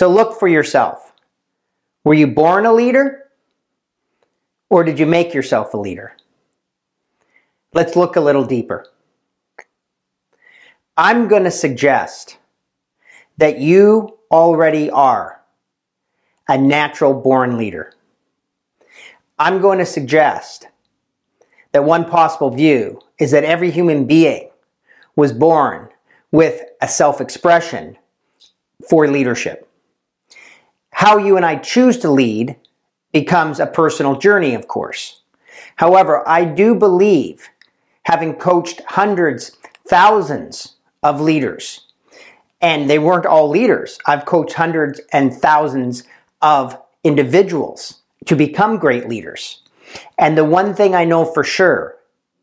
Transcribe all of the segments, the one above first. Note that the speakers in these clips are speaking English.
So look for yourself. Were you born a leader? Or did you make yourself a leader? Let's look a little deeper. I'm going to suggest that you already are a natural born leader. I'm going to suggest that one possible view is that every human being was born with a self expression for leadership. How you and I choose to lead becomes a personal journey, of course. However, I do believe, having coached hundreds, thousands of leaders, and they weren't all leaders. I've coached hundreds and thousands of individuals to become great leaders. And the one thing I know for sure,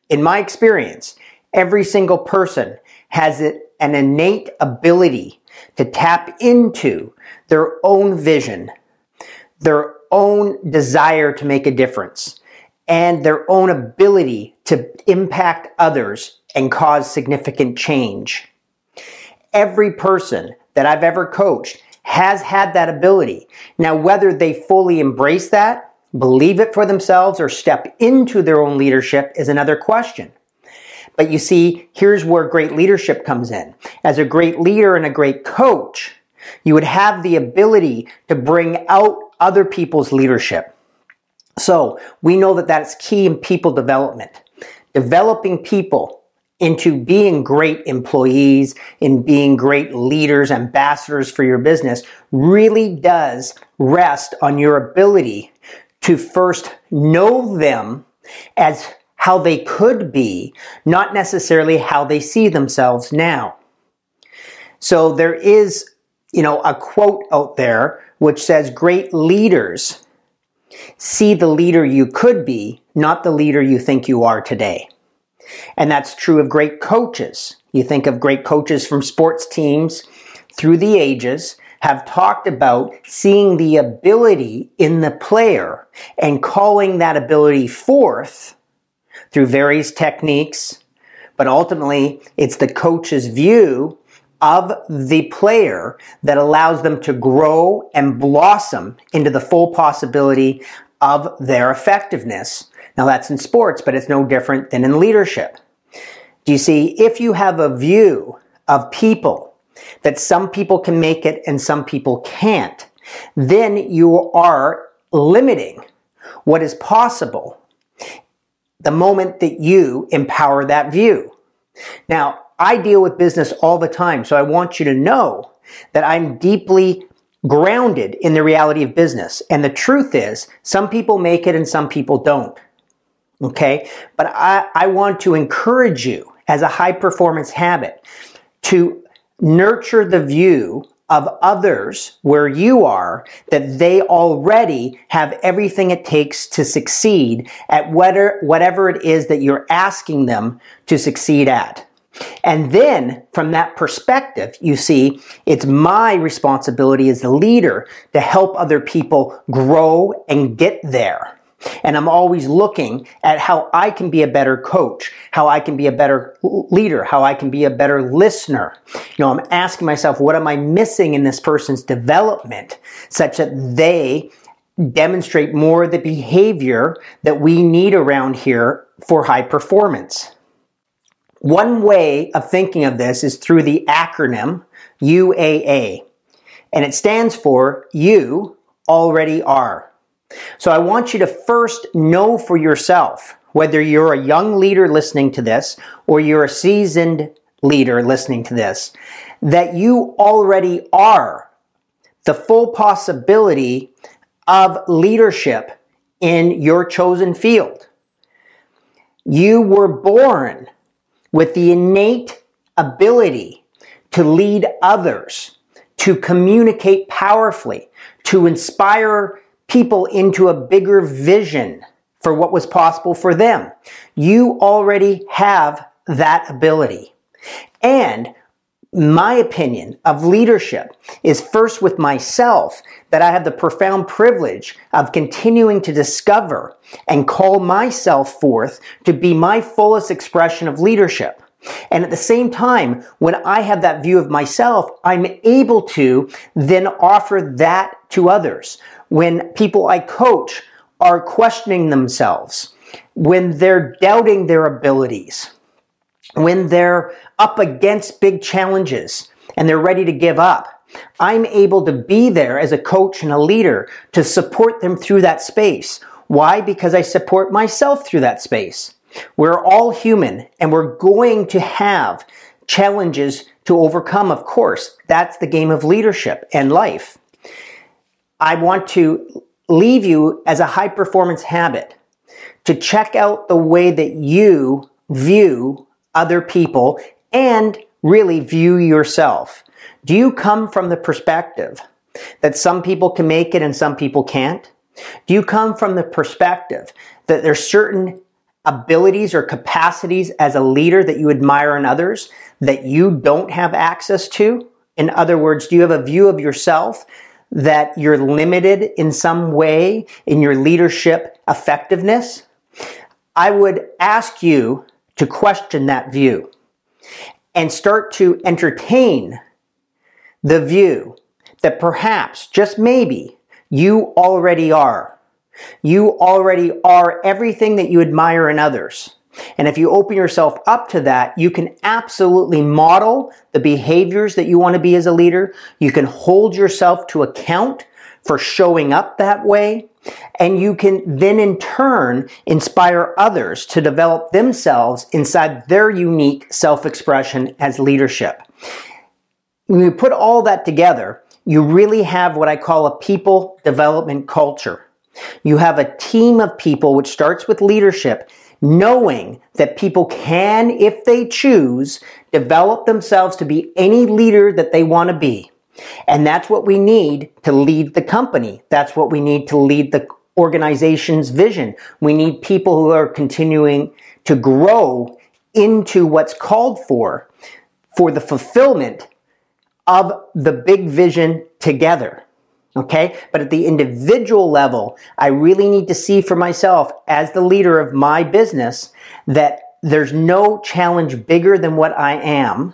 in my experience, every single person has an innate ability to tap into their own vision, their own desire to make a difference, and their own ability to impact others and cause significant change. Every person that I've ever coached has had that ability. Now, whether they fully embrace that, believe it for themselves, or step into their own leadership is another question. But you see, here's where great leadership comes in. As a great leader and a great coach, you would have the ability to bring out other people's leadership. So we know that that's key in people development. Developing people into being great employees, in being great leaders, ambassadors for your business really does rest on your ability to first know them as how they could be, not necessarily how they see themselves now. So there is, you know, a quote out there which says great leaders see the leader you could be, not the leader you think you are today. And that's true of great coaches. You think of great coaches from sports teams through the ages have talked about seeing the ability in the player and calling that ability forth through various techniques. But ultimately, it's the coach's view of the player that allows them to grow and blossom into the full possibility of their effectiveness. Now that's in sports, but it's no different than in leadership. Do you see, if you have a view of people that some people can make it and some people can't, then you are limiting what is possible the moment that you empower that view. Now, I deal with business all the time, so I want you to know that I'm deeply grounded in the reality of business. And the truth is, some people make it and some people don't. Okay? But I, I want to encourage you as a high performance habit to nurture the view of others where you are that they already have everything it takes to succeed at whatever, whatever it is that you're asking them to succeed at. And then from that perspective, you see, it's my responsibility as the leader to help other people grow and get there. And I'm always looking at how I can be a better coach, how I can be a better leader, how I can be a better listener. You know, I'm asking myself, what am I missing in this person's development such that they demonstrate more of the behavior that we need around here for high performance? One way of thinking of this is through the acronym UAA, and it stands for You Already Are. So I want you to first know for yourself, whether you're a young leader listening to this or you're a seasoned leader listening to this, that you already are the full possibility of leadership in your chosen field. You were born with the innate ability to lead others, to communicate powerfully, to inspire people into a bigger vision for what was possible for them. You already have that ability. And my opinion of leadership is first with myself that I have the profound privilege of continuing to discover and call myself forth to be my fullest expression of leadership. And at the same time, when I have that view of myself, I'm able to then offer that to others. When people I coach are questioning themselves, when they're doubting their abilities, when they're up against big challenges and they're ready to give up, I'm able to be there as a coach and a leader to support them through that space. Why? Because I support myself through that space. We're all human and we're going to have challenges to overcome, of course. That's the game of leadership and life. I want to leave you as a high performance habit to check out the way that you view other people and really view yourself. Do you come from the perspective that some people can make it and some people can't? Do you come from the perspective that there's certain abilities or capacities as a leader that you admire in others that you don't have access to? In other words, do you have a view of yourself that you're limited in some way in your leadership effectiveness? I would ask you to question that view and start to entertain the view that perhaps, just maybe, you already are you already are everything that you admire in others. And if you open yourself up to that, you can absolutely model the behaviors that you want to be as a leader. You can hold yourself to account for showing up that way. And you can then in turn inspire others to develop themselves inside their unique self-expression as leadership. When you put all that together, you really have what I call a people development culture. You have a team of people, which starts with leadership, knowing that people can, if they choose, develop themselves to be any leader that they want to be. And that's what we need to lead the company. That's what we need to lead the organization's vision. We need people who are continuing to grow into what's called for, for the fulfillment of the big vision together. Okay. But at the individual level, I really need to see for myself as the leader of my business that there's no challenge bigger than what I am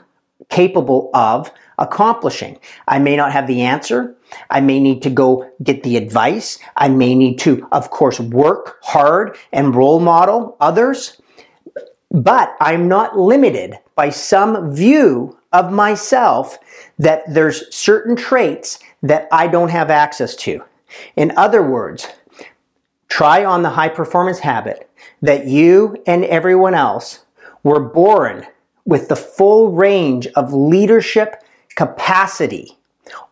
capable of accomplishing. I may not have the answer. I may need to go get the advice. I may need to, of course, work hard and role model others. But I'm not limited by some view of myself that there's certain traits that I don't have access to. In other words, try on the high performance habit that you and everyone else were born with the full range of leadership capacity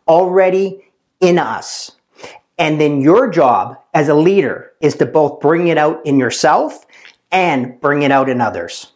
already in us. And then your job as a leader is to both bring it out in yourself and bring it out in others.